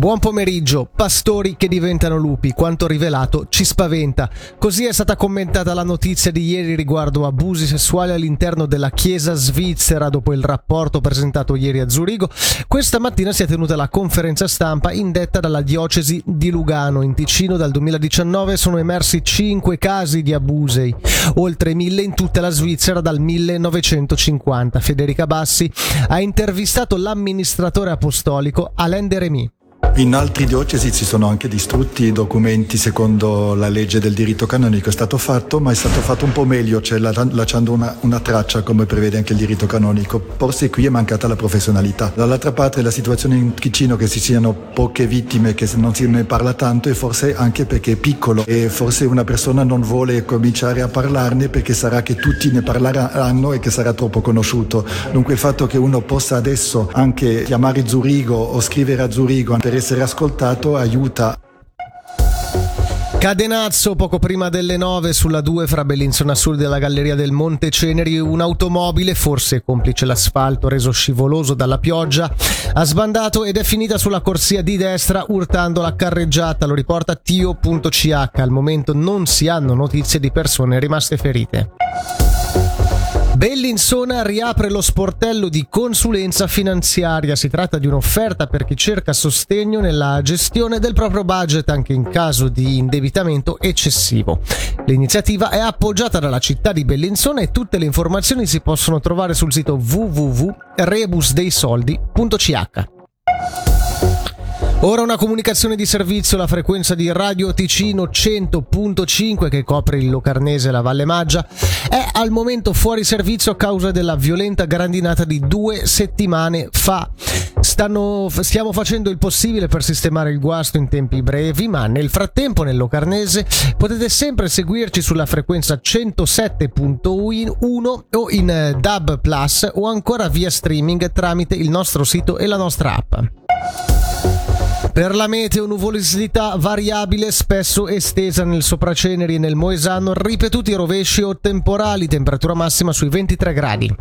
Buon pomeriggio, pastori che diventano lupi, quanto rivelato ci spaventa. Così è stata commentata la notizia di ieri riguardo abusi sessuali all'interno della Chiesa svizzera dopo il rapporto presentato ieri a Zurigo. Questa mattina si è tenuta la conferenza stampa indetta dalla diocesi di Lugano. In Ticino dal 2019 sono emersi 5 casi di abusi, oltre 1000 in tutta la Svizzera dal 1950. Federica Bassi ha intervistato l'amministratore apostolico Alain Deremy. In altri diocesi si sono anche distrutti i documenti secondo la legge del diritto canonico, è stato fatto, ma è stato fatto un po' meglio, cioè lasciando una, una, traccia come prevede anche il diritto canonico. Forse qui è mancata la professionalità. Dall'altra parte la situazione in Ticino che ci siano poche vittime, che non si ne parla tanto, e forse anche perché è piccolo e forse una persona non vuole cominciare a parlarne perché sarà che tutti ne parleranno e che sarà troppo conosciuto. Dunque il fatto che uno possa adesso anche chiamare Zurigo o scrivere a Zurigo per essere ascoltato aiuta. Cadenazzo poco prima delle 9 sulla 2 fra Bellinzona Sud della Galleria del Monte Ceneri un'automobile, forse complice l'asfalto reso scivoloso dalla pioggia, ha sbandato ed è finita sulla corsia di destra urtando la carreggiata, lo riporta Tio.ch. Al momento non si hanno notizie di persone rimaste ferite. Bellinsona riapre lo sportello di consulenza finanziaria. Si tratta di un'offerta per chi cerca sostegno nella gestione del proprio budget anche in caso di indebitamento eccessivo. L'iniziativa è appoggiata dalla città di Bellinsona e tutte le informazioni si possono trovare sul sito www.rebusdeisoldi.ch. Ora una comunicazione di servizio, la frequenza di Radio Ticino 100.5 che copre il Locarnese e la Valle Maggia è al momento fuori servizio a causa della violenta grandinata di due settimane fa. Stanno, stiamo facendo il possibile per sistemare il guasto in tempi brevi, ma nel frattempo nel Locarnese potete sempre seguirci sulla frequenza 107.1 o in eh, DAB Plus o ancora via streaming tramite il nostro sito e la nostra app. Per la meteo nuvolosità variabile spesso estesa nel sopraceneri e nel Moesano, ripetuti rovesci o temporali, temperatura massima sui 23 gradi.